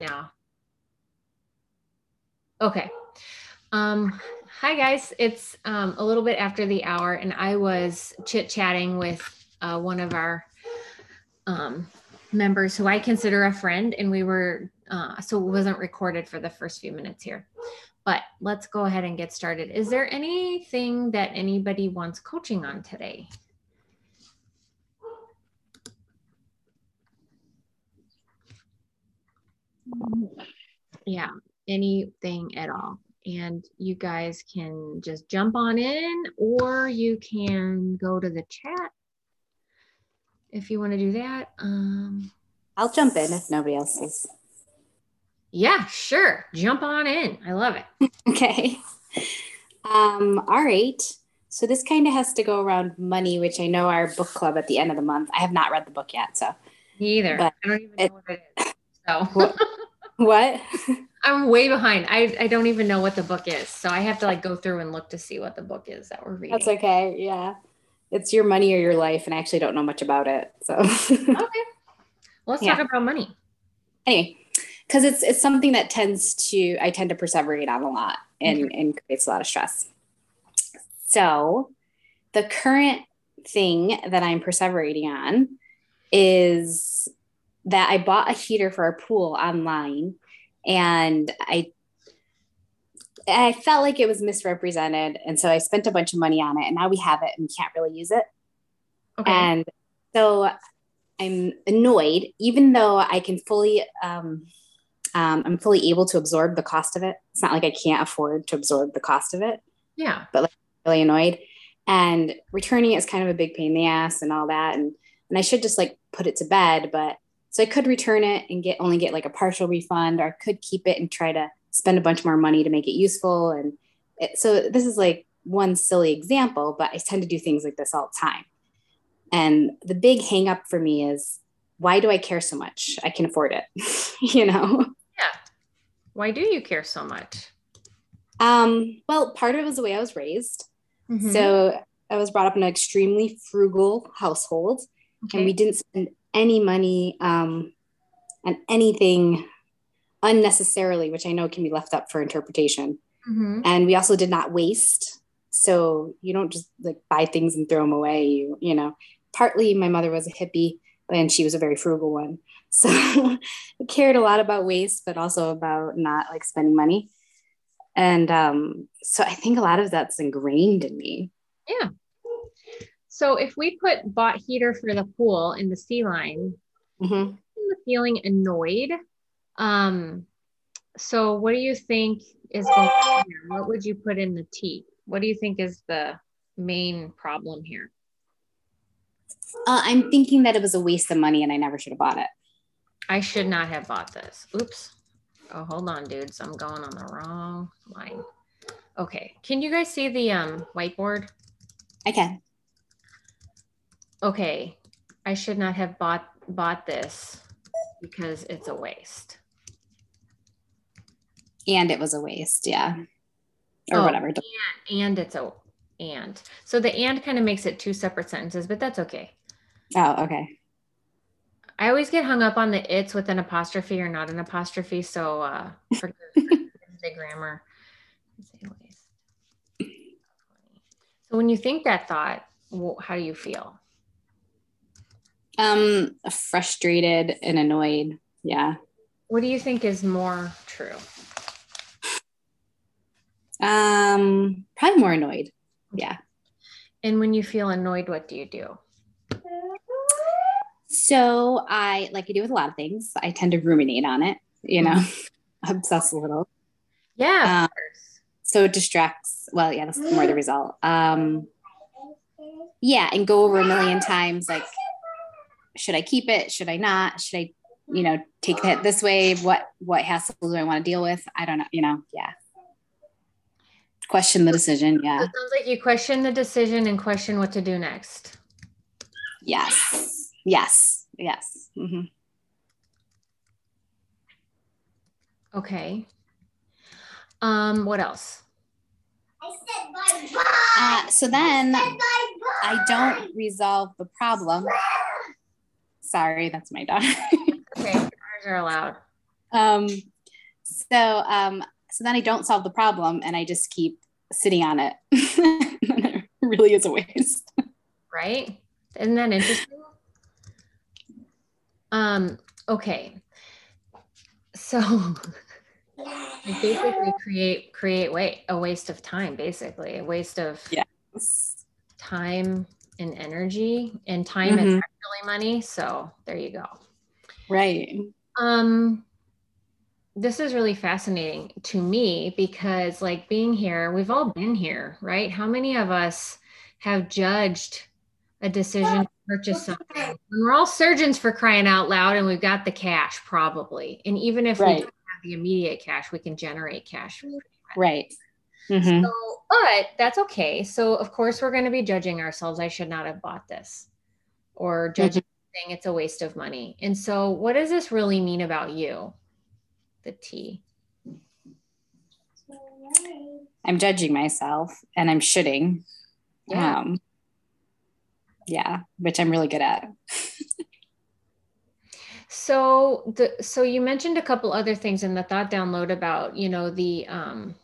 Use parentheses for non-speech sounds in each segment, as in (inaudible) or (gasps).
Yeah. Okay. Um, hi guys. It's um, a little bit after the hour, and I was chit chatting with uh, one of our um, members who I consider a friend, and we were uh, so it wasn't recorded for the first few minutes here. But let's go ahead and get started. Is there anything that anybody wants coaching on today? Yeah, anything at all. And you guys can just jump on in or you can go to the chat if you want to do that. Um, I'll jump in if nobody else is. Yeah, sure. Jump on in. I love it. (laughs) okay. Um, all right. So this kind of has to go around money, which I know our book club at the end of the month. I have not read the book yet, so neither. But I don't even know what it is. So (laughs) what? I'm way behind. I, I don't even know what the book is. So I have to like go through and look to see what the book is that we're reading. That's okay. Yeah. It's your money or your life, and I actually don't know much about it. So (laughs) okay. Well, let's yeah. talk about money. Anyway, because it's it's something that tends to I tend to perseverate on a lot and, mm-hmm. and creates a lot of stress. So the current thing that I'm perseverating on is that I bought a heater for our pool online and I I felt like it was misrepresented and so I spent a bunch of money on it and now we have it and we can't really use it. Okay. And so I'm annoyed even though I can fully um, um, I'm fully able to absorb the cost of it. It's not like I can't afford to absorb the cost of it. Yeah. But like really annoyed. And returning it is kind of a big pain in the ass and all that. And and I should just like put it to bed, but so I could return it and get only get like a partial refund, or I could keep it and try to spend a bunch more money to make it useful. And it, so this is like one silly example, but I tend to do things like this all the time. And the big hang up for me is why do I care so much? I can afford it, (laughs) you know? Yeah. Why do you care so much? Um, well, part of it was the way I was raised. Mm-hmm. So I was brought up in an extremely frugal household, okay. and we didn't spend any money um, on anything unnecessarily, which I know can be left up for interpretation. Mm-hmm. And we also did not waste. So you don't just like buy things and throw them away. You, you know, partly my mother was a hippie and she was a very frugal one. (laughs) So I cared a lot about waste, but also about not like spending money. And um, so I think a lot of that's ingrained in me. Yeah. So if we put bought heater for the pool in the C line, mm-hmm. feeling annoyed. Um, so what do you think is going on here? What would you put in the T? What do you think is the main problem here? Uh, I'm thinking that it was a waste of money and I never should have bought it. I should not have bought this. Oops. Oh, hold on, dudes. I'm going on the wrong line. Okay. Can you guys see the um, whiteboard? I can okay, I should not have bought bought this because it's a waste. And it was a waste, yeah. Or oh, whatever. And, and it's a and. So the and kind of makes it two separate sentences, but that's okay. Oh, okay. I always get hung up on the it's with an apostrophe or not an apostrophe. So uh (laughs) forgive the grammar. So when you think that thought, how do you feel? Um, frustrated and annoyed. Yeah. What do you think is more true? Um, probably more annoyed. Yeah. And when you feel annoyed, what do you do? So I, like I do with a lot of things, I tend to ruminate on it, you know, (laughs) obsess a little. Yeah. Um, so it distracts. Well, yeah, that's more the result. Um, yeah, and go over a million times, like should I keep it? Should I not? Should I, you know, take that this way? What what hassle do I want to deal with? I don't know. You know, yeah. Question the decision. Yeah. It sounds like you question the decision and question what to do next. Yes. Yes. Yes. Mm-hmm. Okay. Um, what else? Uh, so then I don't resolve the problem Sorry, that's my dog. (laughs) okay, ours are allowed. um, so um, so then I don't solve the problem and I just keep sitting on it. (laughs) it really is a waste. Right? Isn't that interesting? Um, okay. So (laughs) I basically create create wait a waste of time, basically. A waste of yes. time and energy. And time mm-hmm. is actually money. So there you go. Right. Um this is really fascinating to me because like being here we've all been here right how many of us have judged a decision to purchase something and we're all surgeons for crying out loud and we've got the cash probably and even if right. we don't have the immediate cash we can generate cash right mm-hmm. so but that's okay so of course we're going to be judging ourselves i should not have bought this or judging mm-hmm. it's a waste of money and so what does this really mean about you the T. I'm judging myself and I'm shitting. Yeah. Um, yeah, which I'm really good at. so the so you mentioned a couple other things in the thought download about, you know, the um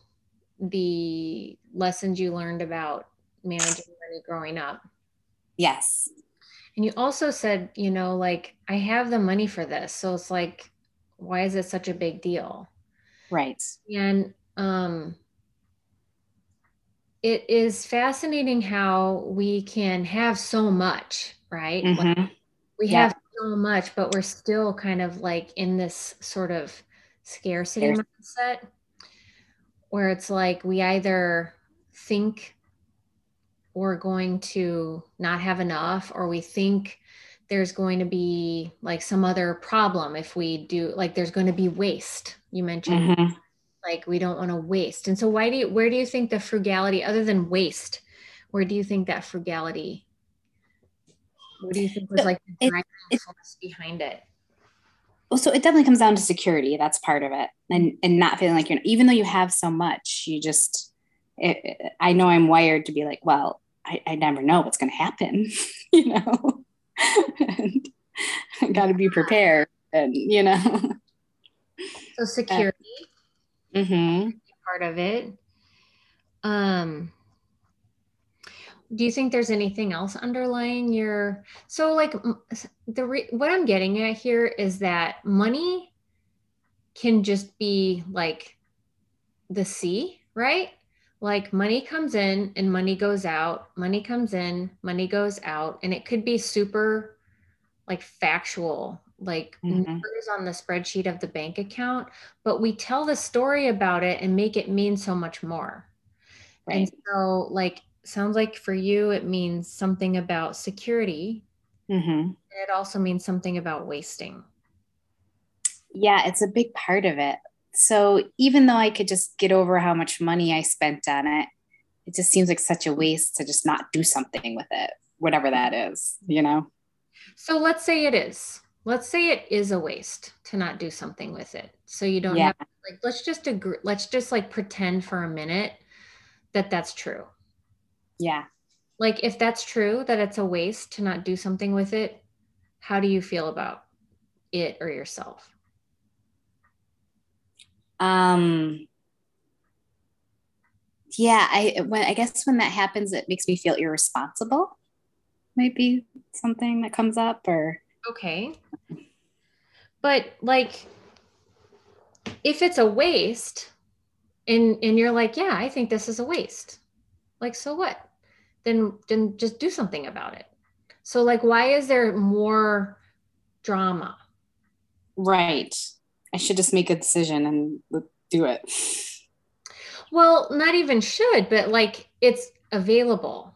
the lessons you learned about managing money growing up. Yes. And you also said, you know, like I have the money for this. So it's like why is it such a big deal right and um it is fascinating how we can have so much right mm-hmm. like we yeah. have so much but we're still kind of like in this sort of scarcity mindset where it's like we either think we're going to not have enough or we think there's going to be like some other problem if we do like there's going to be waste you mentioned. Mm-hmm. like we don't want to waste. And so why do you where do you think the frugality other than waste where do you think that frugality what do you think was like the driving force behind it well so it definitely comes down to security. That's part of it. And and not feeling like you're even though you have so much you just it, i know i'm wired to be like well I, I never know what's going to happen (laughs) you know? (laughs) And got to be prepared and you know? So (laughs) security uh, mm-hmm. part of it. Um do you think there's anything else underlying your so like the re, what i'm getting at here is that money can just be like the C right like money comes in and money goes out money comes in money goes out and it could be super like factual like mm-hmm. numbers on the spreadsheet of the bank account but we tell the story about it and make it mean so much more right. and so like sounds like for you it means something about security mm-hmm. and it also means something about wasting yeah it's a big part of it so even though I could just get over how much money I spent on it, it just seems like such a waste to just not do something with it, whatever that is, you know? So let's say it is. Let's say it is a waste to not do something with it. So you don't yeah. have like let's just agree let's just like pretend for a minute that that's true. Yeah. Like if that's true that it's a waste to not do something with it, how do you feel about it or yourself? um yeah i when i guess when that happens it makes me feel irresponsible might be something that comes up or okay but like if it's a waste and and you're like yeah i think this is a waste like so what then then just do something about it so like why is there more drama right I should just make a decision and do it. Well, not even should, but like it's available,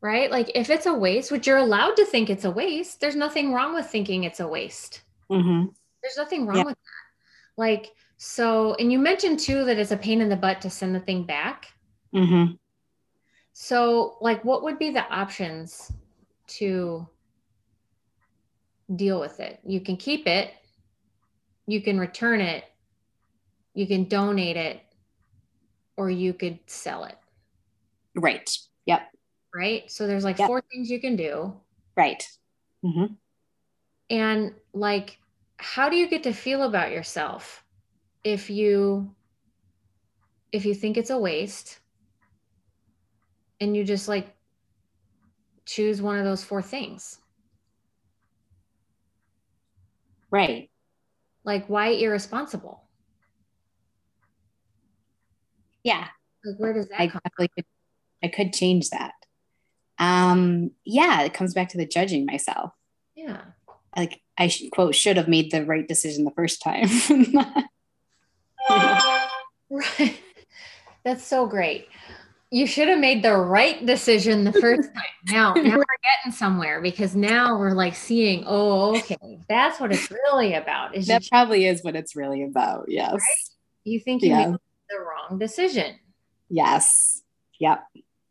right? Like if it's a waste, which you're allowed to think it's a waste, there's nothing wrong with thinking it's a waste. Mm-hmm. There's nothing wrong yeah. with that. Like, so, and you mentioned too that it's a pain in the butt to send the thing back. Mm-hmm. So, like, what would be the options to deal with it? You can keep it you can return it, you can donate it, or you could sell it. Right. Yep. Right. So there's like yep. four things you can do. Right. Mm-hmm. And like, how do you get to feel about yourself if you if you think it's a waste and you just like choose one of those four things. Right. Like why irresponsible? Yeah. Like where does that I come definitely could, I could change that. Um yeah it comes back to the judging myself. Yeah. Like i should, quote should have made the right decision the first time. (laughs) (laughs) Right. That's so great you should have made the right decision the first time. (laughs) Now now we're getting somewhere because now we're like seeing oh okay that's what it's really about is that you, probably is what it's really about yes. Right? you think you Yeah. made the wrong decision. Yes. Yep.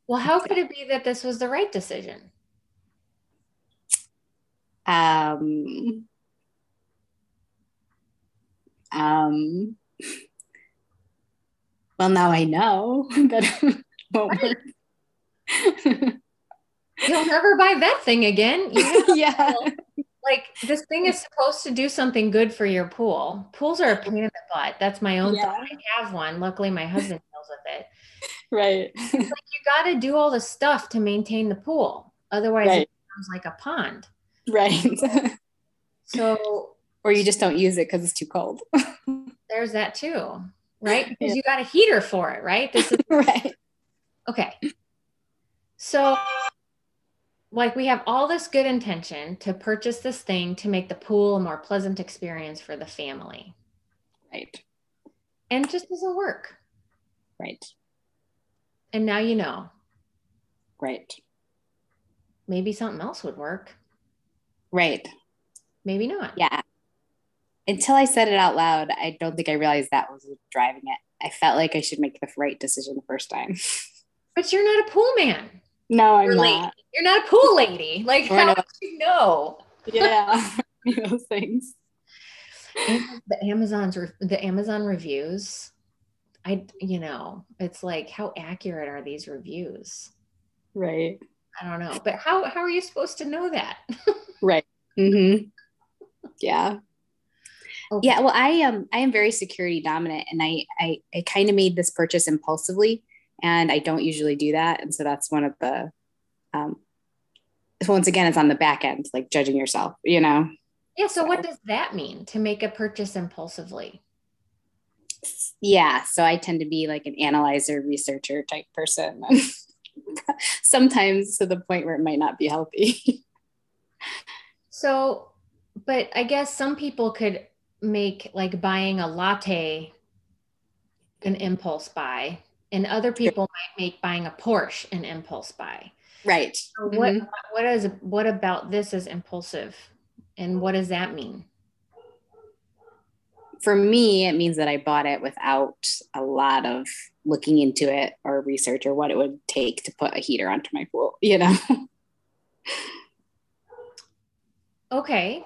Well how could it be that this was the right decision? Um um (laughs) well now i know (laughs) that it won't work you'll never buy that thing again you (laughs) have yeah like this thing is supposed to do something good for your pool. Pools are a pain in the butt. That's my own Yeah. thought. I have one. Luckily, my husband deals with it. right You got to do all the stuff to maintain the pool. Otherwise, right it becomes like a pond. right (laughs) So or you just don't use it because it's too cold (laughs) there's that too, right? Because Yeah. you got a heater for it, right? This is right okay. So, like, we have all this good intention to purchase this thing to make the pool a more pleasant experience for the family, right and just doesn't work. right And now you know. right maybe something else would work. right Maybe not. yeah until i said it out loud i don't think i realized that was driving it i felt like i should make the right decision the first time (laughs) But you're not a pool man. no i'm lady. not You're not a pool lady. Like, how would you know? yeah (laughs) those things And the Amazon's re- the Amazon reviews. I you know, it's like how accurate are these reviews? right I don't know. But how how are you supposed to know that? (laughs) right mm-hmm. yeah Okay. yeah well i um i am very security dominant and i i, I kind of made this purchase impulsively and i don't usually do that. And so that's one of the um once again it's on the back end like judging yourself you know? Yeah, so what does that mean to make a purchase impulsively? yeah so i tend to be like an analyzer researcher type person. (laughs) Sometimes to the point where it might not be healthy. So, but I guess some people could make like buying a latte an impulse buy, and other people might make buying a Porsche an impulse buy. right So what Mhm. what is what about this is impulsive, and what does that mean? for me it means that i bought it without a lot of looking into it or research or what it would take to put a heater onto my pool (laughs) you know Okay,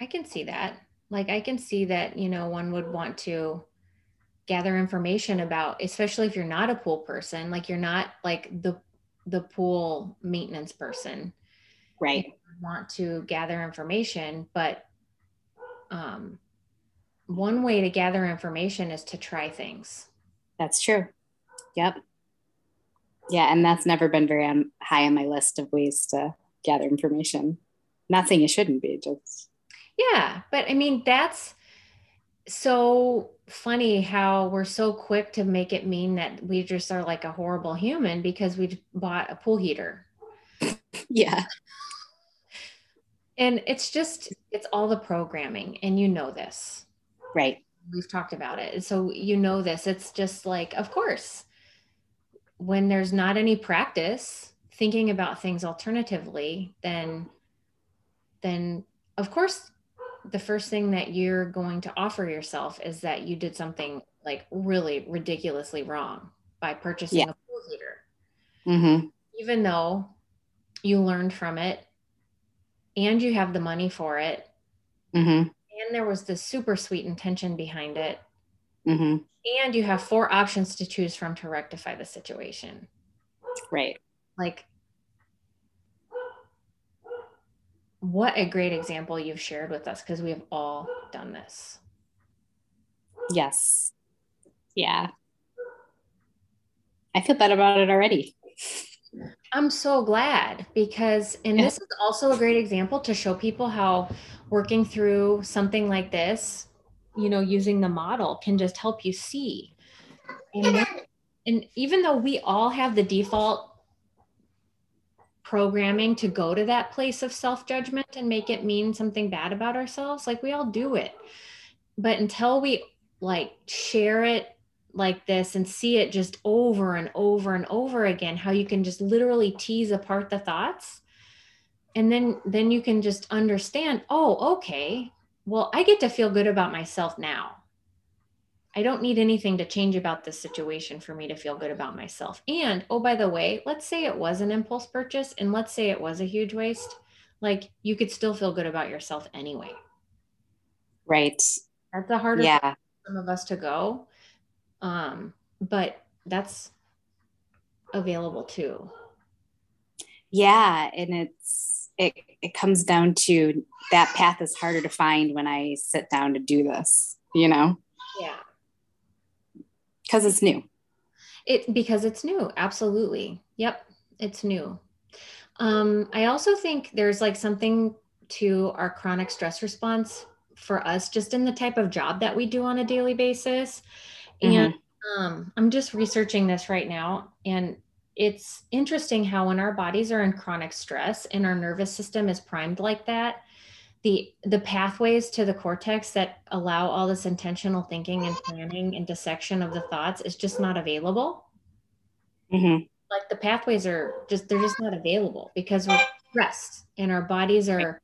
I can see that. Like I can see that you know one would want to gather information about, especially if you're not a pool person, like you're not like the the pool maintenance person. right want to gather information, but um, one way to gather information is to try things. That's true. Yep. Yeah, and that's never been very um, high on my list of ways to gather information. Not saying it shouldn't be, just Yeah, but I mean, that's so funny how we're so quick to make it mean that we just are like a horrible human because we bought a pool heater. (laughs) yeah, And it's just, it's all the programming, and you know this. right. we've talked about it. So you know this. It's just like, of course, when there's not any practice thinking about things alternatively, then then of course the first thing that you're going to offer yourself is that you did something like really ridiculously wrong by purchasing Yeah. a pool heater. Mm-hmm. Even though you learned from it and you have the money for it Mm-hmm. and there was this super sweet intention behind it Mm-hmm. and you have four options to choose from to rectify the situation Right. like what a great example you've shared with us because we have all done this. Yes. Yeah. I feel better about it already. I'm so glad because, and this is also a great example to show people how working through something like this, you know, using the model can just help you see. And, and even though we all have the default programming to go to that place of self judgment and make it mean something bad about ourselves, like we all do it. But until we like share it like this and see it just over and over and over again how you can just literally tease apart the thoughts and then then you can just understand oh okay well i get to feel good about myself now i don't need anything to change about this situation for me to feel good about myself and oh by the way let's say it was an impulse purchase and let's say it was a huge waste like you could still feel good about yourself anyway right that's the hardest yeah. some of us to go um, but that's available too. Yeah, and it's it it comes down to that path is harder to find when I sit down to do this, you know? Yeah. Cuz it's new. It because it's new. Absolutely. Yep, it's new. Um I also think there's like something to our chronic stress response for us just in the type of job that we do on a daily basis and mm-hmm. um, I'm just researching this right now. And it's interesting how when our bodies are in chronic stress and our nervous system is primed like that, the the pathways to the cortex that allow all this intentional thinking and planning and dissection of the thoughts is just not available. Mm-hmm. Like the pathways are just they're just not available because we're stressed and our bodies are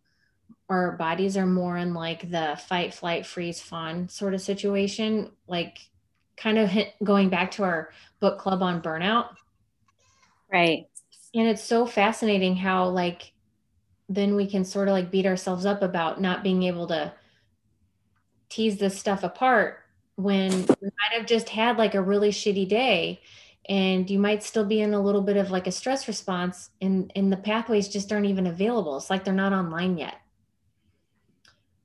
our bodies are more in like the fight, flight, freeze, fawn sort of situation. Like kind of hit, going back to our book club on burnout. Right. And it's so fascinating how like then we can sort of like beat ourselves up about not being able to tease this stuff apart when we might have just had like a really shitty day and you might still be in a little bit of like a stress response and and the pathways just aren't even available. It's like they're not online yet.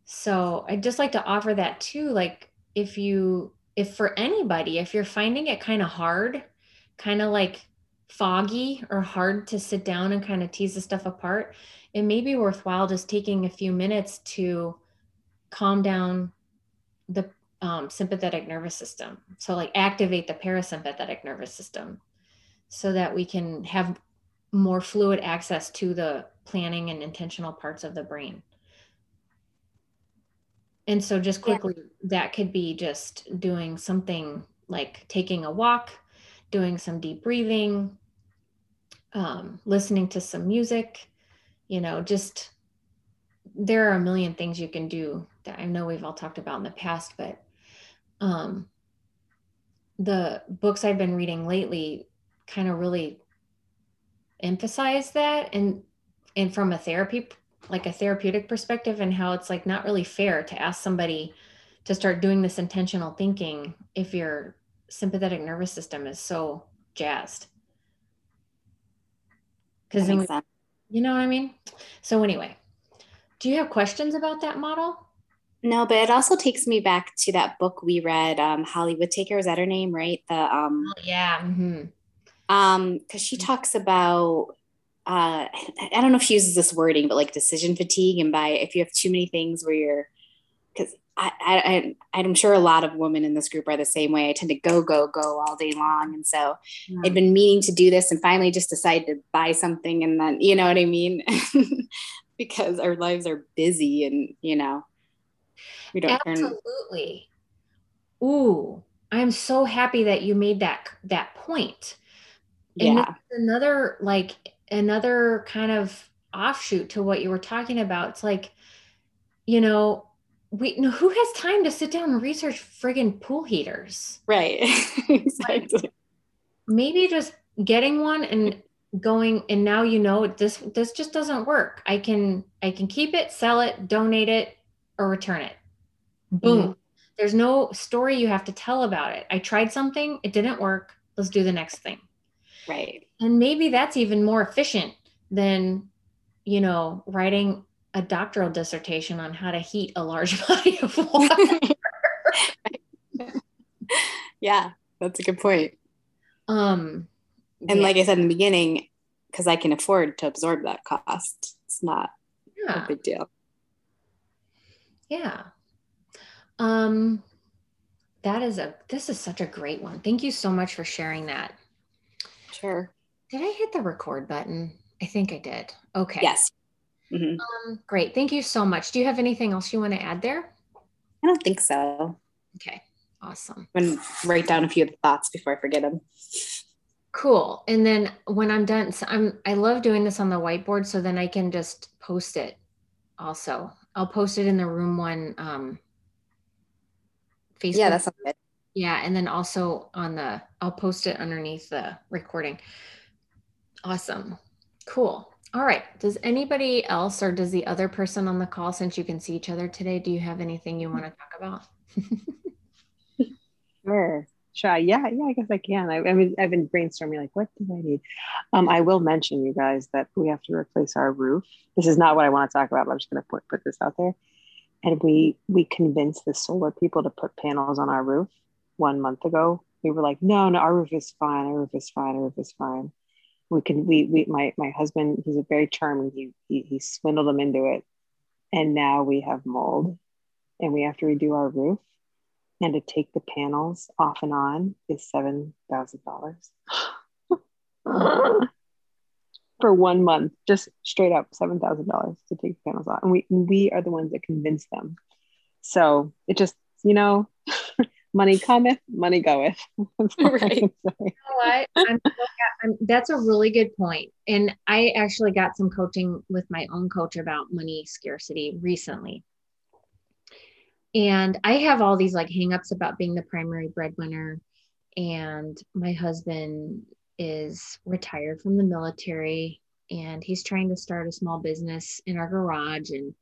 So i'd just like to offer that too like if you if for anybody, if you're finding it kind of hard, kind of like foggy or hard to sit down and kind of tease the stuff apart, it may be worthwhile just taking a few minutes to calm down the um, sympathetic nervous system. So, like, activate the parasympathetic nervous system so that we can have more fluid access to the planning and intentional parts of the brain. And so, just quickly, yeah. that could be just doing something like taking a walk, doing some deep breathing, um, listening to some music, you know, just there are a million things you can do that I know we've all talked about in the past, but um, the books I've been reading lately kind of really emphasize that and and from a therapy like a therapeutic perspective and how it's like not really fair to ask somebody to start doing this intentional thinking if your sympathetic nervous system is so jazzed because then we, you know what i mean so anyway do you have questions about that model no but it also takes me back to that book we read um, holly whitaker is that her name right the um oh, yeah mm-hmm. um because she talks about uh, I don't know if she uses this wording, but like decision fatigue. And by if you have too many things where you're, because I, I, I, am sure a lot of women in this group are the same way. I tend to go, go, go all day long. And so yeah. I'd been meaning to do this and finally just decided to buy something. And then, you know what I mean? (laughs) because our lives are busy and, you know, we don't Absolutely. Turn... Ooh, I'm so happy that you made that, that point. And yeah. another like another kind of offshoot to what you were talking about. It's like, you know, we know who has time to sit down and research friggin' pool heaters. Right. (laughs) exactly. Like, maybe just getting one and going and now you know this this just doesn't work. I can I can keep it, sell it, donate it, or return it. Boom. Mm-hmm. There's no story you have to tell about it. I tried something, it didn't work. Let's do the next thing. Right. And maybe that's even more efficient than, you know, writing a doctoral dissertation on how to heat a large (laughs) body of water. (laughs) yeah, that's a good point. Um, and yeah. like I said in the beginning, because I can afford to absorb that cost, it's not yeah. a big deal. Yeah. Um, that is a this is such a great one. Thank you so much for sharing that. Sure. Did I hit the record button? I think I did. Okay. Yes. Mhm. Um, great. Thank you so much. Do you have anything else you want to add there? I don't think so. Okay. Awesome. I'm gonna write down a few of the thoughts before I forget them. Cool. And then when I'm done, so I'm I love doing this on the whiteboard so then I can just post it also. I'll post it in the room one um Facebook. Yeah, that's good. Yeah, and then also on the I'll post it underneath the recording. Awesome. Cool. All right. Does anybody else or does the other person on the call since you can see each other today, do you have anything you want to talk about? (laughs) sure. Sure. Yeah, yeah, I guess I can. I, I mean, I've been brainstorming like, what do I need? Um, I will mention, you guys, that we have to replace our roof. This is not what I want to talk about, but I'm just going to put, put this out there. And we we convinced the solar people to put panels on our roof one month ago. We were like, no, no, our roof is fine. Our roof is fine. Our roof is fine. We can we we my my husband, he's a very charming. He he, he swindled them into it, and now we have mold, and we have to redo our roof and to take the panels off and on is seven thousand dollars (gasps) for one month, just straight up seven thousand dollars to take the panels off, and we we are the ones that convince them. So it just you know, (laughs) money cometh, money goeth. (laughs) right. You know what? That's a really good point. And I actually got some coaching with my own coach about money scarcity recently and i have all these like hangups about being the primary breadwinner and my husband is retired from the military and he's trying to start a small business in our garage and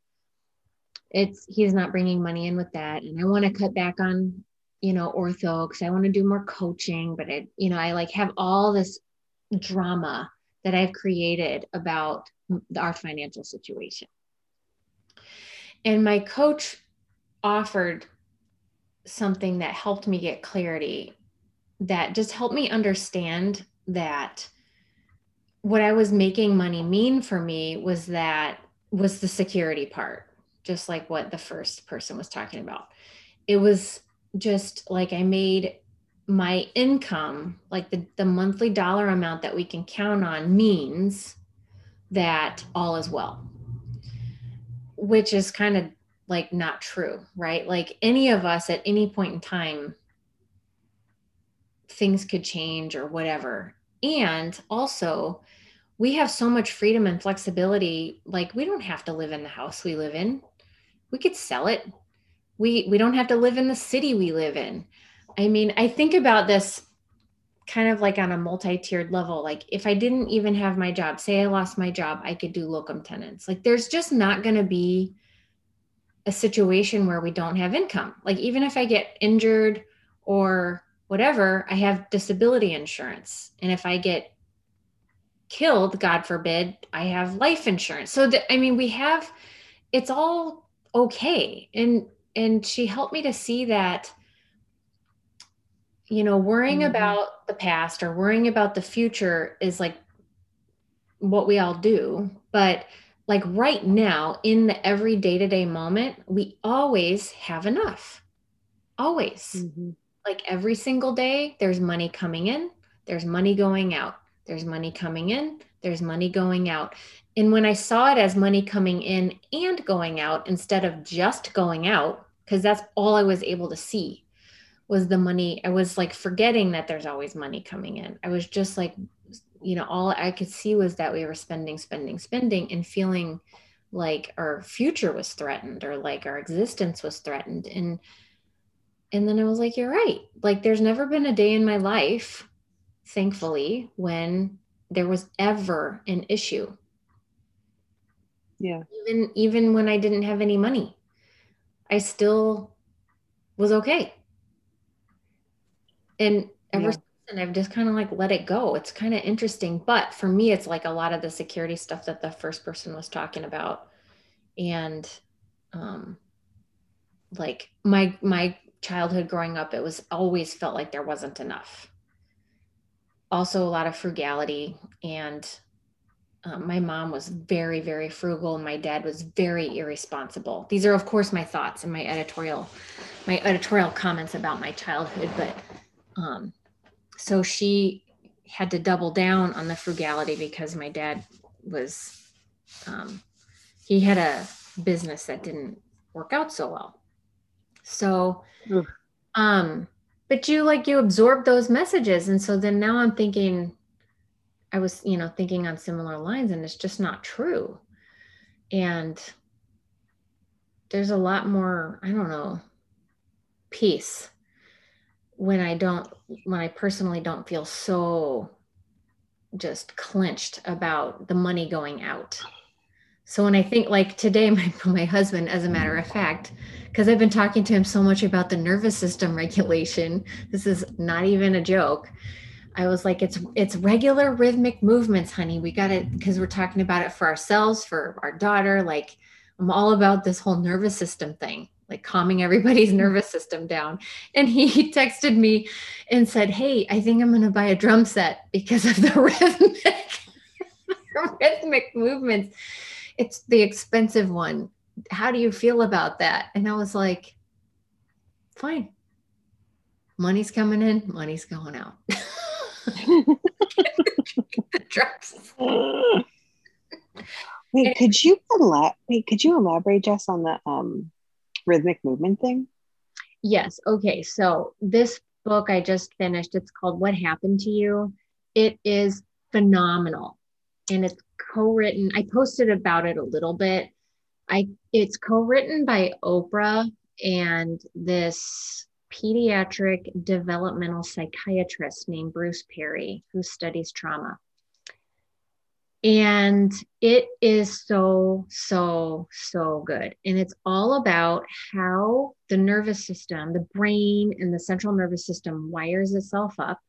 it's he's not bringing money in with that and i want to cut back on you know ortho because i want to do more coaching but it you know i like have all this drama that i've created about our financial situation and my coach offered something that helped me get clarity that just helped me understand that what I was making money mean for me was that was the security part, just like what the first person was talking about. It was just like I made my income, like the, the monthly dollar amount that we can count on, means that all is well, which is kind of like not true, right? Like any of us at any point in time, things could change or whatever. And also, we have so much freedom and flexibility. Like we don't have to live in the house we live in. We could sell it. We we don't have to live in the city we live in. I mean, I think about this kind of like on a multi-tiered level. Like if I didn't even have my job, say I lost my job, I could do locum tenens. Like there's just not going to be a situation where we don't have income. Like even if I get injured or whatever, I have disability insurance. And if I get killed, God forbid, I have life insurance. So that I mean, we have it's all okay. And and she helped me to see that you know, worrying mm-hmm. about the past or worrying about the future is like what we all do, but like right now in the every day to day moment, we always have enough. Always. Mm-hmm. Like every single day, there's money coming in, there's money going out, there's money coming in, there's money going out. And when I saw it as money coming in and going out instead of just going out, because that's all I was able to see was the money. I was like forgetting that there's always money coming in. I was just like you know, all I could see was that we were spending, spending, spending and feeling like our future was threatened or like our existence was threatened. And and then I was like, you're right. Like there's never been a day in my life, thankfully, when there was ever an issue. Yeah. Even even when I didn't have any money, I still was okay. And ever yeah and I've just kind of like let it go. It's kind of interesting. But for me, it's like a lot of the security stuff that the first person was talking about and um like my my childhood growing up it was always felt like there wasn't enough also a lot of frugality and um, my mom was very very frugal and my dad was very irresponsible. These are of course my thoughts and my editorial my editorial comments about my childhood but um, so she had to double down on the frugality because my dad was um, he had a business that didn't work out so well. So um but you like you absorb those messages. And so then now i'm thinking I was, you know, thinking on similar lines and it's just not true. And there's a lot more, I don't know, peace when I don't, when I personally don't feel so just clenched about the money going out. So when I think like today, (laughs) my, my husband, as a matter of fact, because I've been talking to him so much about the nervous system (laughs) regulation, this is not even a joke. I was like, it's it's regular rhythmic movements, honey. We got it because we're talking about it for ourselves, for our daughter. Like, I'm all about this whole nervous system thing, like calming everybody's mm-hmm. nervous system down. And he (laughs) texted me and said, Hey, I think I'm gonna buy a drum set because of the (laughs) rhythmic (laughs) rhythmic movements. It's the expensive one. How do you feel about that? And I was like, fine. Money's coming in, money's going out. (laughs) drops. Wait, could you elaborate? Wait, could you elaborate, Jess, on the um, rhythmic movement thing? Yes. Okay. So this book I just finished. It's called "What Happened to You." It is phenomenal, and it's co-written. I posted about it a little bit. I it's co-written by Oprah and this pediatric developmental psychiatrist named Bruce Perry, who studies trauma. And it is so, so, so good. And it's all about how the nervous system, the brain, and the central nervous system wires itself up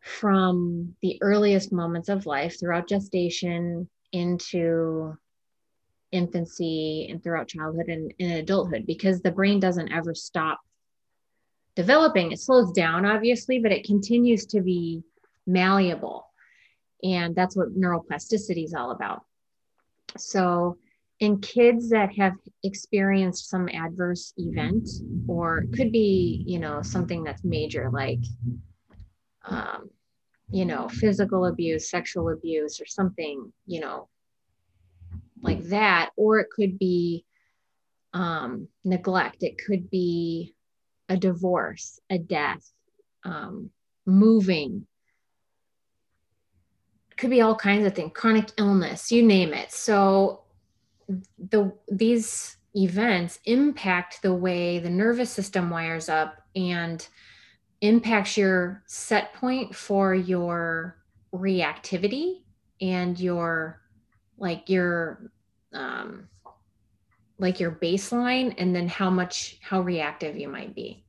from the earliest moments of life throughout gestation into infancy and throughout childhood and in adulthood because the brain doesn't ever stop developing. It slows down, obviously, but it continues to be malleable. And that's what neuroplasticity is all about. So, in kids that have experienced some adverse event, or could be, you know, something that's major, like, um, you know, physical abuse, sexual abuse, or something, you know, like that, or it could be um, neglect. It could be a divorce, a death, um, moving. It could be all kinds of things, chronic illness, you name it. So the these events impact the way the nervous system wires up and impacts your set point for your reactivity and your like your um, like your baseline and then how much how reactive you might be.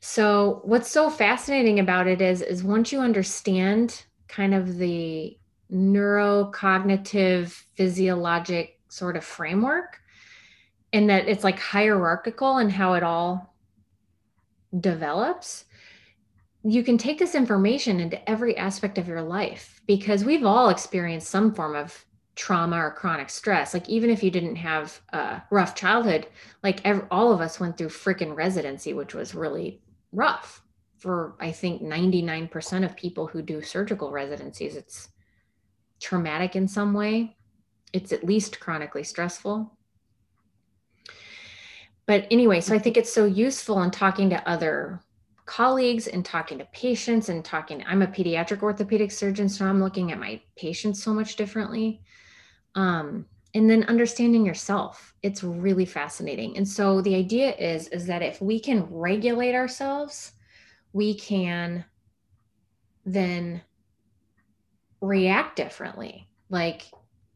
So what's so fascinating about it is is once you understand kind of the neurocognitive physiologic sort of framework and that it's like hierarchical and how it all develops you can take this information into every aspect of your life because we've all experienced some form of trauma or chronic stress like even if you didn't have a rough childhood like all of us went through freaking residency which was really rough. For i think 99% of people who do surgical residencies it's traumatic in some way. It's at least chronically stressful. But anyway so i think it's so useful in talking to other colleagues and talking to patients and talking i'm a pediatric orthopedic surgeon so i'm looking at my patients so much differently um, and then understanding yourself it's really fascinating. And so the idea is is that if we can regulate ourselves we can then react differently. Like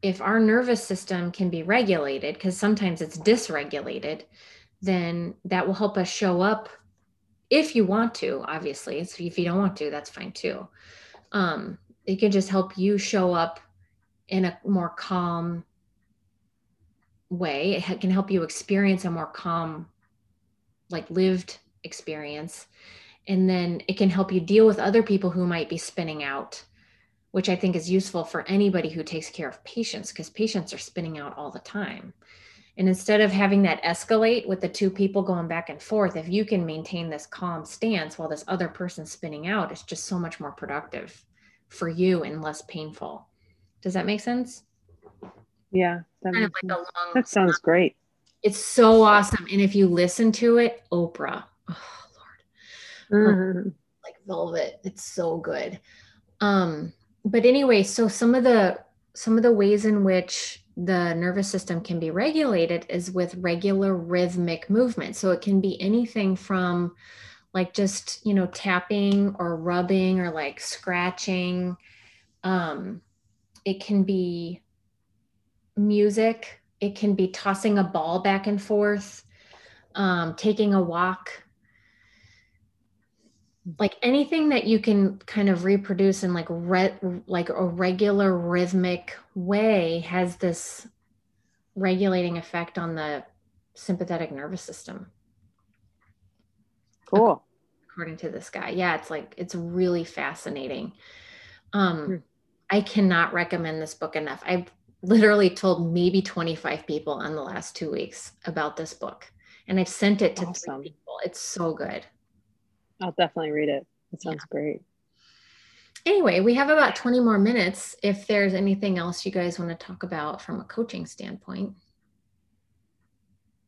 if our nervous system can be regulated because sometimes it's dysregulated then that will help us show up if you want to obviously. So if you don't want to that's fine too. Um, it can just help you show up in a more calm way. It can help you experience a more calm, like lived experience. And then it can help you deal with other people who might be spinning out, which I think is useful for anybody who takes care of patients because patients are spinning out all the time. And instead of having that escalate with the two people going back and forth, if you can maintain this calm stance while this other person's spinning out, it's just so much more productive for you and less painful. Does that make sense? Yeah, that, kind of like a long that sounds great. It's so awesome. And if you listen to it, Oprah, oh Lord, mm-hmm. like velvet, it's so good. Um, but anyway, so some of the some of the ways in which the nervous system can be regulated is with regular rhythmic movement. So it can be anything from like just, you know, tapping or rubbing or like scratching. Um, it can be music, it can be tossing a ball back and forth, um, taking a walk. Like anything that you can kind of reproduce in like re- like a regular rhythmic way has this regulating effect on the sympathetic nervous system. Cool. According to this guy. Yeah, it's like it's really fascinating. Um hmm. I cannot recommend this book enough. I've literally told maybe 25 people in the last two weeks about this book. And I've sent it to awesome. three people. It's so good. I'll definitely read it. It sounds yeah. great. Anyway, we have about 20 more minutes. If there's anything else you guys want to talk about from a coaching standpoint.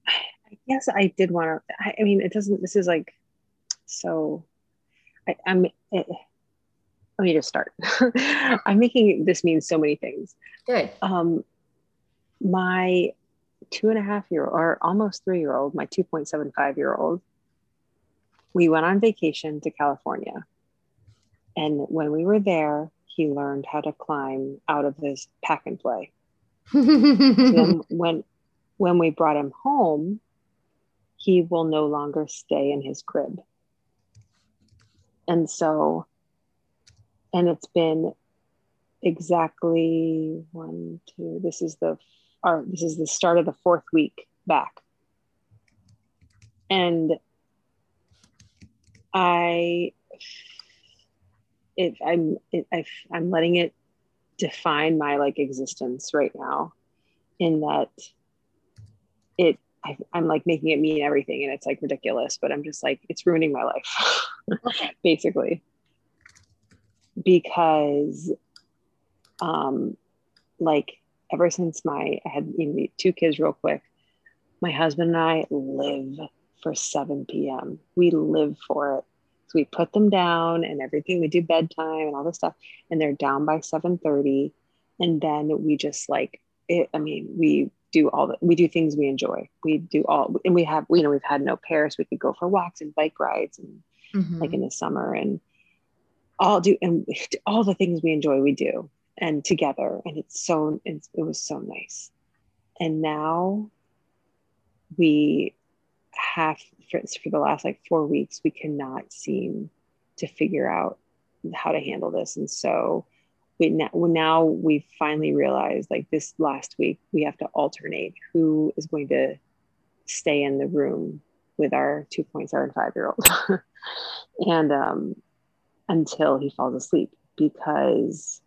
I guess I did want to, I, I mean, it doesn't, this is like, so I, am it, let me just start. (laughs) I'm making this mean so many things. Good. Um, my two and a half year or almost three year old, my 2.75 year old, we went on vacation to California. And when we were there, he learned how to climb out of his pack and play. then (laughs) when when we brought him home, he will no longer stay in his crib. And so and it's been exactly one two this is the our this is the start of the fourth week back. And i if i'm it, I, i'm letting it define my like existence right now in that it I, am like making it mean everything and it's like ridiculous but i'm just like it's ruining my life (laughs) basically because um like ever since my I had you know, two kids real quick, my husband and I live for 7 p.m. We live for it. So we put them down and everything. We do bedtime and all this stuff, and they're down by 7:30. And then we just like it, I mean, we do all the we do things we enjoy. We do all and we have, you know, we've had no pairs. We could go for walks and bike rides and mm-hmm. like in the summer. And all do and all the things we enjoy we do and together and it's so it's, it was so nice. And now we have for, for the last like four weeks we cannot seem to figure out how to handle this. And so we now, now we finally realized like this last week we have to alternate who is going to stay in the room with our 2.75 year old (laughs) and um until he falls asleep because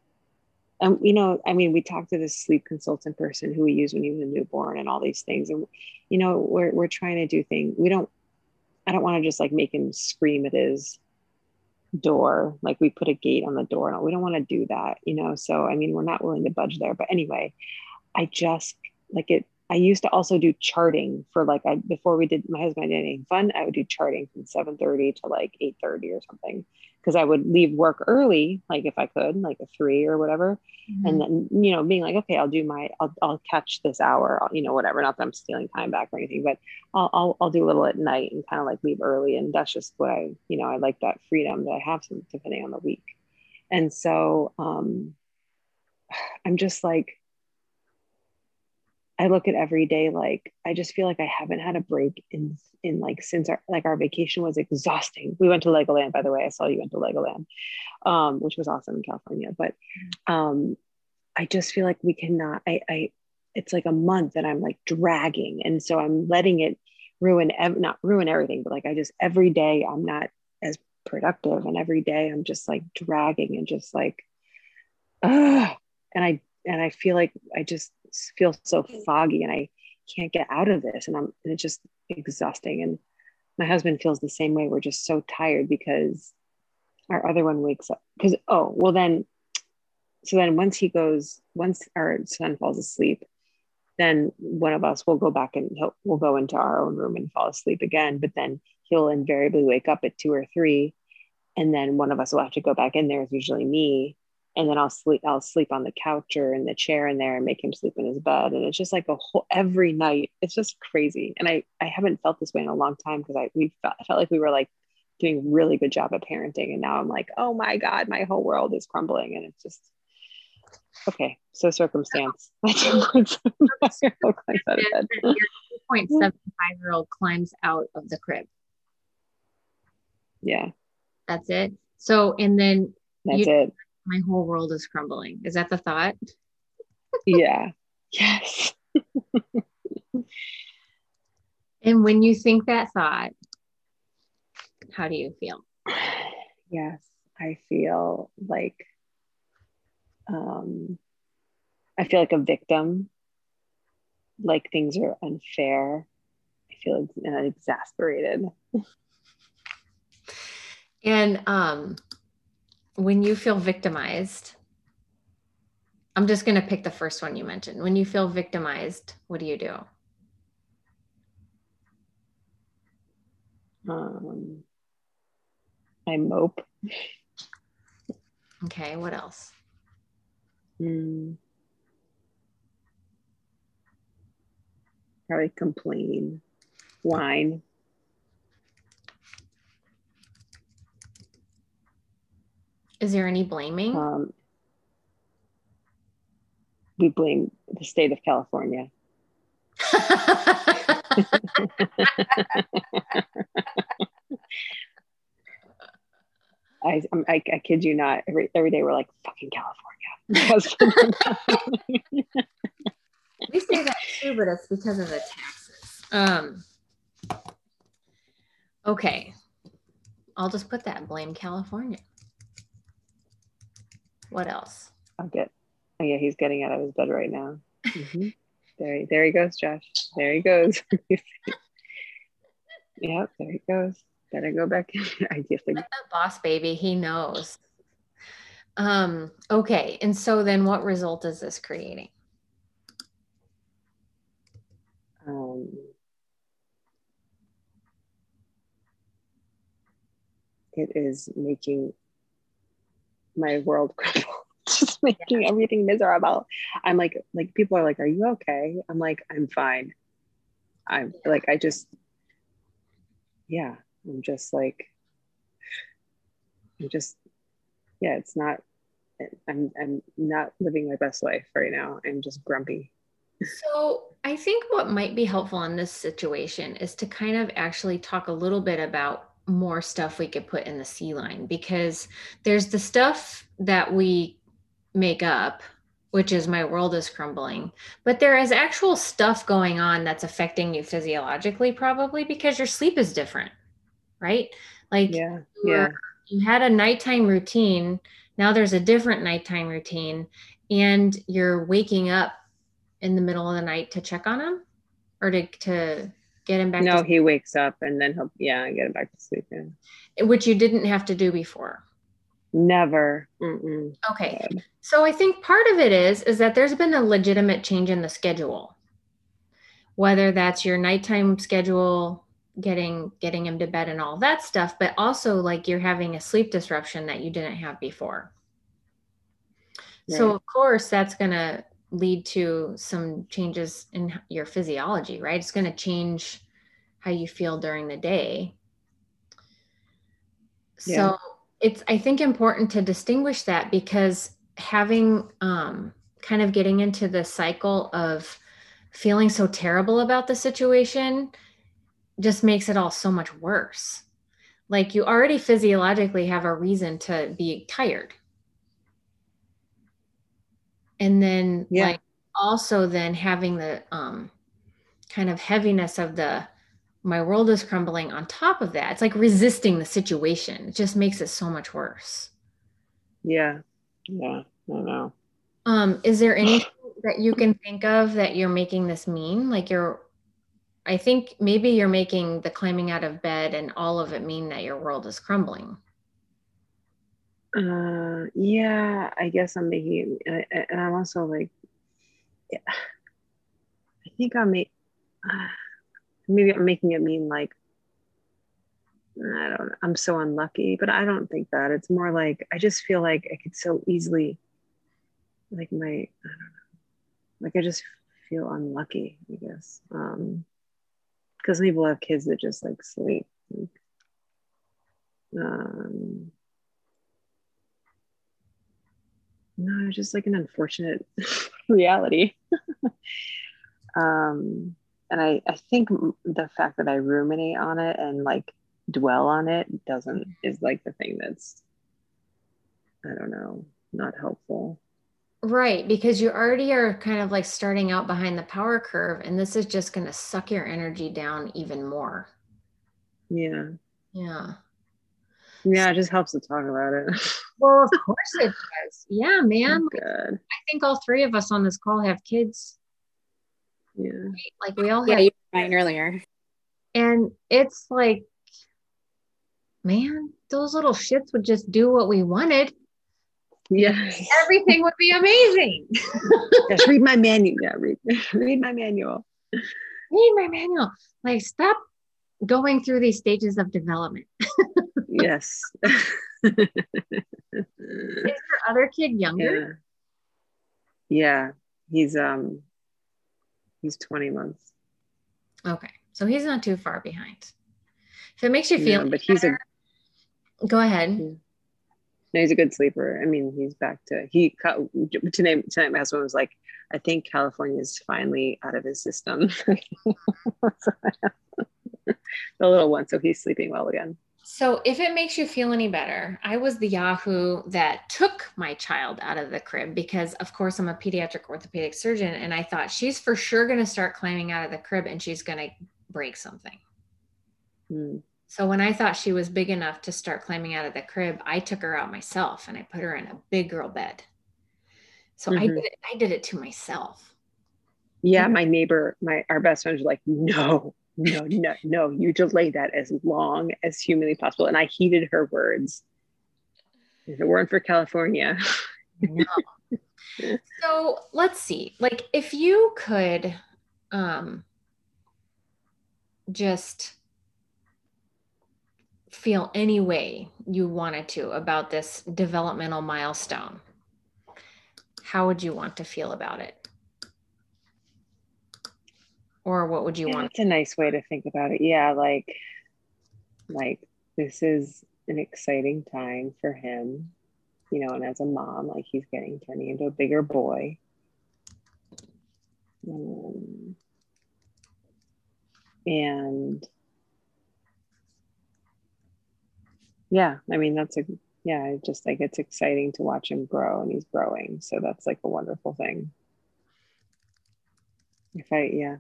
and you know i mean we talked to this sleep consultant person who we use when he was a newborn and all these things. And you know we're, we're trying to do things. We don't i don't want to just like make him scream at his door like we put a gate on the door and we don't want to do that you know? So i mean we're not willing to budge there. But anyway i just like it I used to also do charting for like I before we did my husband did anything fun, I would do charting from 7:30 to like 8:30 or something. Because I would leave work early, like if I could, like a three or whatever. Mm-hmm. And then, you know, being like, okay, I'll do my I'll I'll catch this hour, I'll, you know, whatever. Not that I'm stealing time back or anything, but I'll I'll I'll do a little at night and kind of like leave early. And that's just what I, you know, I like that freedom that I have some depending on the week. And so um (sighs) I'm just like I look at every day like I just feel like I haven't had a break in in like since our like our vacation was exhausting. We went to Legoland, by the way. I saw you went to Legoland, um, which was awesome in California. But um, I just feel like we cannot. I I it's like a month and I'm like dragging. And so I'm letting it ruin, ev- not ruin everything, but like I just, every day I'm not as productive. And every day I'm just like dragging and just like, ugh. (sighs) And I, and I feel like I just feel so mm. foggy and I can't get out of this. And I'm, and it's just exhausting. And my husband feels the same way. We're just so tired because our other one wakes up. Because, oh, well, then, so then once he goes, once our son falls asleep, then one of us will go back and he'll, we'll go into our own room and fall asleep again. But then he'll invariably wake up at two or three. And then one of us will have to go back in there. It's usually me. And then I'll sleep, I'll sleep on the couch or in the chair in there and make him sleep in his bed. And it's just like a whole, every night, it's just crazy. And I, I haven't felt this way in a long time because I, we felt, I felt like we were like doing a really good job of parenting. And now I'm like, oh my God, my whole world is crumbling. And it's just, Okay, so circumstance. My 2.75 year old climbs out of the crib. Yeah. That's it. So, and then that's you, it. My whole world is crumbling. Is that the thought? yeah. (laughs) Yes. and when you think that thought, how do you feel? Yes, I feel like um, I feel like a victim, like things are unfair. I feel exasperated. And um, when you feel victimized, I'm just going to pick the first one you mentioned. When you feel victimized, what do you do? Um, I mope. Okay, what else? Mm. Probably complain, whine. Is there any blaming? Um, we blame the state of California. (laughs) I, I, I kid you not. Every every day we're like fucking California. (laughs) (laughs) we say that too, but it's because of the taxes. Um. Okay, I'll just put that. Blame California. What else? I'll get. Oh yeah, he's getting out of his bed right now. Mm-hmm. there, there he goes, Josh. There he goes. (laughs) yep, there he goes. Gotta go back in. (laughs) I have to. boss baby. He knows. Um, okay. And so then what result is this creating? Um, it is making my world (laughs) crumble. Just making everything miserable. I'm like, like people are like, "Are you okay?" I'm like, "I'm fine." I'm like, I just, yeah, I'm just like, I'm just, yeah, it's not, I'm, I'm not living my best life right now. I'm just grumpy. So I think what might be helpful in this situation is to kind of actually talk a little bit about more stuff we could put in the C line because there's the stuff that we make up which is my world is crumbling. But there is actual stuff going on that's affecting you physiologically, probably because your sleep is different right? Like yeah, yeah. you had a nighttime routine. Now there's a different nighttime routine, and you're waking up in the middle of the night to check on them or to, to get him back. No, he wakes up and then he'll yeah get him back to sleep. Yeah. Which you didn't have to do before. Never. Mm-mm. Okay. God. So I think part of it is is that there's been a legitimate change in the schedule. Whether that's your nighttime schedule getting getting him to bed and all that stuff but also like you're having a sleep disruption that you didn't have before right. so of course that's going to lead to some changes in your physiology right it's going to change how you feel during the day yeah. so it's i think important to distinguish that because having um, kind of getting into the cycle of feeling so terrible about the situation just makes it all so much worse. Like you already physiologically have a reason to be tired. And then yeah. like also then having the um, kind of heaviness of the my world is crumbling on top of that. It's like resisting the situation. It just makes it so much worse. Yeah. Yeah. I know. Um, is there anything (sighs) that you can think of that you're making this mean? Like you're I think maybe you're making the climbing out of bed and all of it mean that your world is crumbling. Uh, yeah, I guess I'm making, and I'm also like, yeah, I think I'm uh, maybe I'm making it mean like, I don't, I'm so unlucky, but I don't think that. It's more like I just feel like I could so easily, like my, I don't know, like I just feel unlucky, I guess. Um, because people have kids that just like sleep. Um, no, it's just like an unfortunate (laughs) reality. (laughs) um, and I, I think the fact that I ruminate on it and like dwell on it doesn't is like the thing that's I don't know, not helpful. Right, because you already are kind of like starting out behind the power curve, and this is just going to suck your energy down even more. Yeah. Yeah. Yeah, it just helps to talk about it. (laughs) Well, of course it does. Yeah, man. Oh Good. I think all three of us on this call have kids. Yeah. Right? Like we all Yeah, you were mine earlier. and it's like, man, those little shits would just do what we wanted. Yes. Everything would be amazing. (laughs) yes. Read my (laughs) manual. Yeah. Read, read my manual. Read my manual. Like, stop going through these stages of development. Yes. Is your other kid younger? yeah. Yeah. He's um he's 20 months. Okay. So he's not too far behind. If it makes you feel Yeah, but he's a go ahead. no, he's a good sleeper. I mean, he's back to he cut tonight. Tonight, my husband was like, "I think California is finally out of his system." (laughs) (laughs) the little one, so he's sleeping well again. So if it makes you feel any better, I was the Yahoo that took my child out of the crib because of course I'm a pediatric orthopedic surgeon and I thought she's for sure going to start climbing out of the crib and she's going to break something. Hmm. So when I thought she was big enough to start climbing out of the crib, I took her out myself and I put her in a big girl bed. So I Mhm. did it, I did it to myself. Yeah, my neighbor, my our best friends were like, "No, no, no, no! You delay that as long as humanly possible." And I heeded her words. If it weren't for California, No. (laughs) so let's see. Like if you could um just feel any way you wanted to about this developmental milestone, how would you want to feel about it? Or what would you yeah, want? it's a nice way to think about it. Yeah, like, like this is an exciting time for him, you know. And as a mom, like he's getting turning into a bigger boy. Um, and yeah, I mean that's a yeah. I just like it's exciting to watch him grow, and he's growing. So that's like a wonderful thing. If I yeah.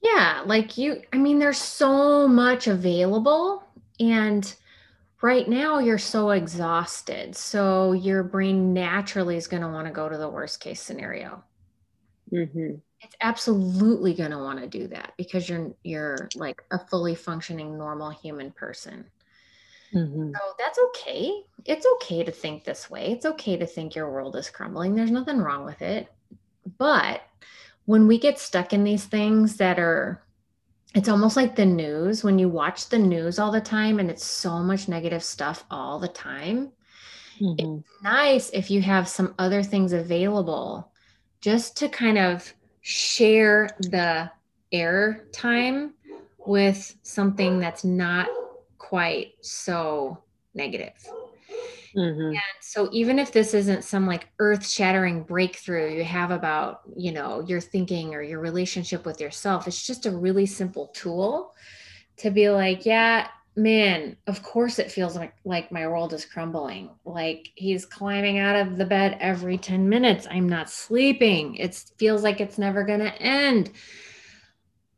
Yeah, like you, I mean, there's so much available. And right now you're so exhausted. So your brain naturally is going to want to go to the worst case scenario. hmm It's absolutely going to want to do that because you're you're like a fully functioning normal human person. hmm So that's okay. It's okay to think this way. It's okay to think your world is crumbling. There's nothing wrong with it. But when we get stuck in these things that are, it's almost like the news. When you watch the news all the time and it's so much negative stuff all the time, hmm nice if you have some other things available just to kind of share the air time with something that's not quite so negative. Hmm And so even if this isn't some like earth-shattering breakthrough you have about, you know, your thinking or your relationship with yourself, it's just a really simple tool to be like, yeah, man, of course it feels like like my world is crumbling. Like he's climbing out of the bed every 10 minutes. I'm not sleeping. It feels like it's never going to end.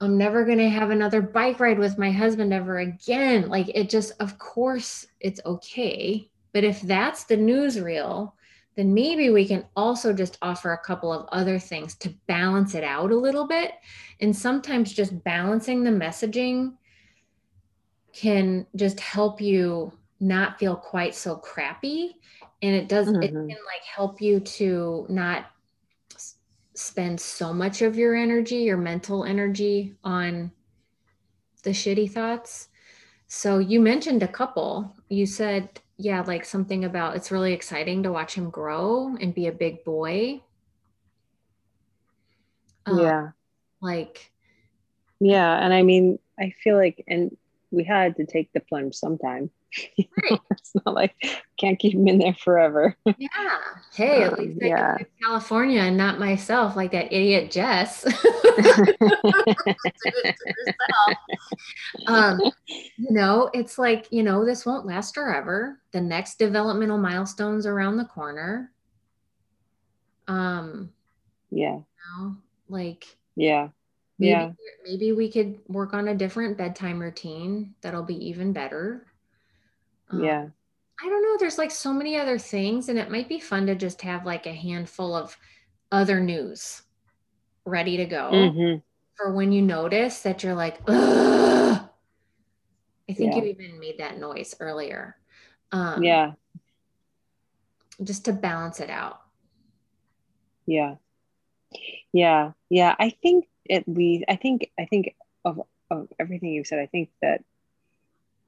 I'm never going to have another bike ride with my husband ever again. Like it just of course it's okay. But if that's the newsreel, then maybe we can also just offer a couple of other things to balance it out a little bit. And sometimes just balancing the messaging can just help you not feel quite so crappy and it does mm-hmm. it can like help you to not spend so much of your energy your mental energy on the shitty thoughts so you mentioned a couple you said yeah like something about it's really exciting to watch him grow and be a big boy. Um, yeah. like yeah and i mean i feel like and we had to take the plunge sometime. Right. (laughs) it's not like can't keep him in there forever. Yeah. Hey, at um, least I yeah. can California and not myself, like that idiot Jess. (laughs) um, you know, it's like you know, this won't last forever. The next developmental milestones around the corner. Um. Yeah. You know, like. Yeah Maybe, yeah. Maybe we could work on a different bedtime routine that'll be even better. Um, yeah. I don't know. There's like so many other things, and it might be fun to just have like a handful of other news ready to go mm-hmm. for when you notice that you're like, Ugh! I think yeah. you even made that noise earlier. Um, yeah. Just to balance it out. Yeah. Yeah. Yeah. I think at least I think I think of of everything you've said, I think that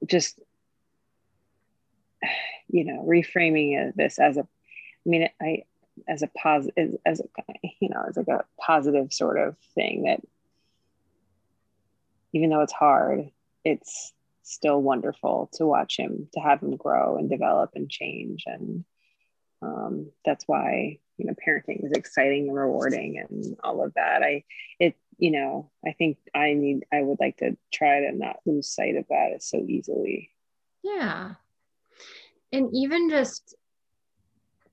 just (sighs) you know reframing this as a I mean I as a positive as a you know as like a positive sort of thing that even though it's hard it's still wonderful to watch him to have him grow and develop and change. And um, that's why you know parenting is exciting and rewarding and all of that. I it you know i think i need i would like to try to not lose sight of that so easily. Yeah. And even just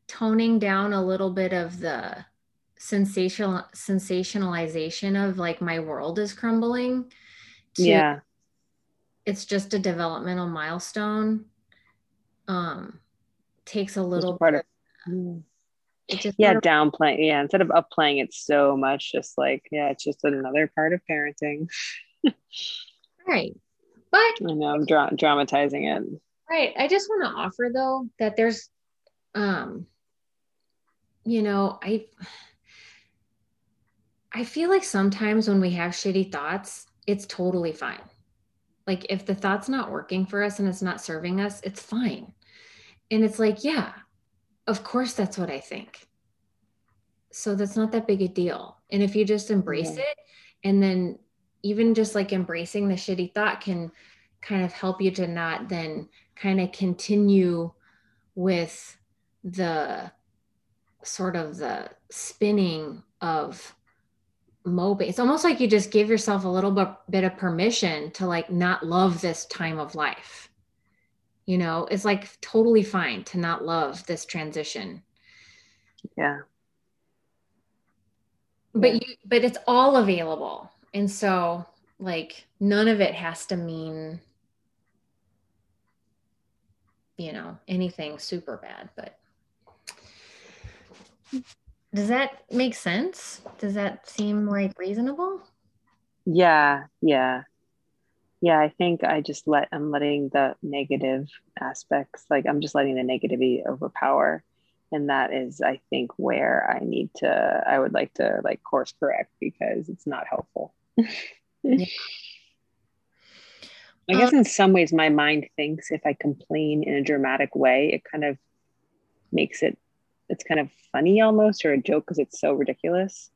toning down a little bit of the sensational sensationalization of like my world is crumbling yeah. it's just a developmental milestone um takes a little part of, of just yeah downplaying yeah instead of upplaying it so much just like yeah it's just another part of parenting. (laughs) Right but i know i'm dra- dramatizing it. Right i just want to offer though that there's um you know i i feel like sometimes when we have shitty thoughts it's totally fine. Like if the thought's not working for us and it's not serving us it's fine. And it's like yeah of course that's what I think. So that's not that big a deal. And if you just embrace yeah. it and then even just like embracing the shitty thought can kind of help you to not then kind of continue with the sort of the spinning of moping. It's almost like you just give yourself a little bit, bit of permission to like not love this time of life you know it's like totally fine to not love this transition. Yeah. But you but it's all available. And so like none of it has to mean you know anything super bad but does that make sense? Does that seem like reasonable? Yeah yeah yeah i think i just let i'm letting the negative aspects like i'm just letting the negativity overpower. And that is i think where i need to i would like to like course correct because it's not helpful. (laughs) Yeah. i guess um, in some ways my mind thinks if i complain in a dramatic way it kind of makes it it's kind of funny almost or a joke because it's so ridiculous.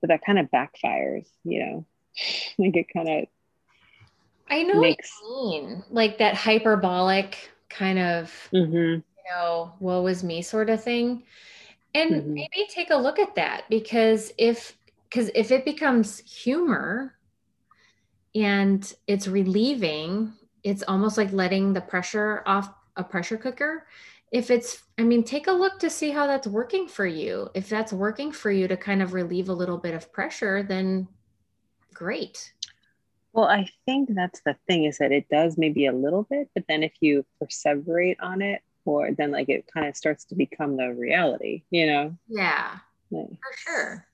But that kind of backfires you know? (laughs) Like it kind of I know makes... mean. Like that hyperbolic kind of, mm-hmm. you know, woe was me sort of thing. And mm-hmm. maybe take a look at that because if because if it becomes humor and it's relieving it's almost like letting the pressure off a pressure cooker if it's i mean take a look to see how that's working for you if that's working for you to kind of relieve a little bit of pressure then great well i think that's the thing is that it does maybe a little bit but then if you perseverate on it or then like it kind of starts to become the reality you know? Yeah. For sure.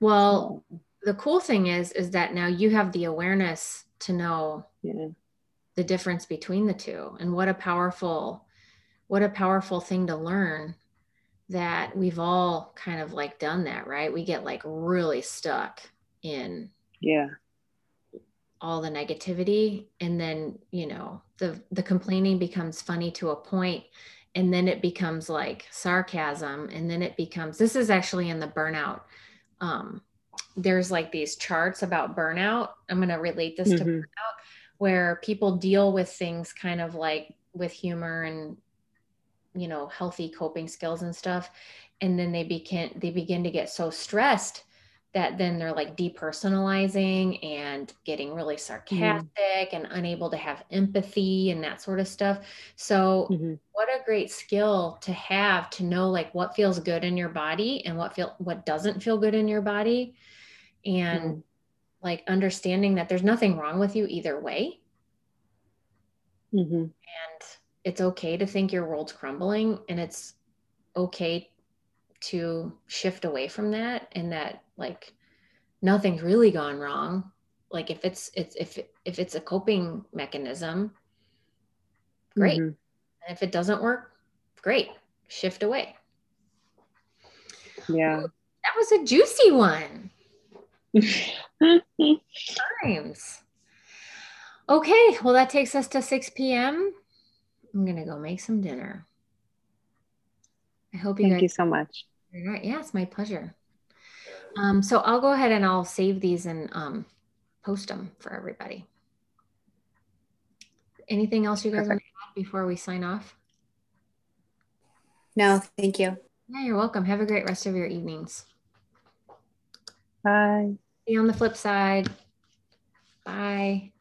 Well the cool thing is is that now you have the awareness to know yeah. the difference between the two and what a powerful what a powerful thing to learn that we've all kind of like done that right? We get like really stuck in yeah all the negativity and then you know the the complaining becomes funny to a point and then it becomes like sarcasm and then it becomes this is actually in the burnout um there's like these charts about burnout i'm going to relate this mm-hmm. to burnout where people deal with things kind of like with humor and you know healthy coping skills and stuff and then they begin they begin to get so stressed that then they're like depersonalizing and getting really mm-hmm. sarcastic mm-hmm. and unable to have empathy and that sort of stuff. So, mm-hmm. what a great skill to have to know like what feels good in your body and what feel what doesn't feel good in your body and mm-hmm. like understanding that there's nothing wrong with you either way. Mm-hmm. And it's okay to think your world's crumbling and it's okay to shift away from that and that like nothing's really gone wrong. Like if it's it's if if it's a coping mechanism great. Mm-hmm. and if it doesn't work great. Shift away. Yeah. That was a juicy one. (laughs) Times. Okay well that takes us to 6 p.m i'm gonna go make some dinner i hope you thank guys you so much all right yeah it's my pleasure um, so I'll go ahead and I'll save these and um, post them for everybody. Anything else you guys Perfect. want to add before we sign off? No, thank you. Yeah, you're welcome. Have a great rest of your evenings. Bye. See you on the flip side. Bye.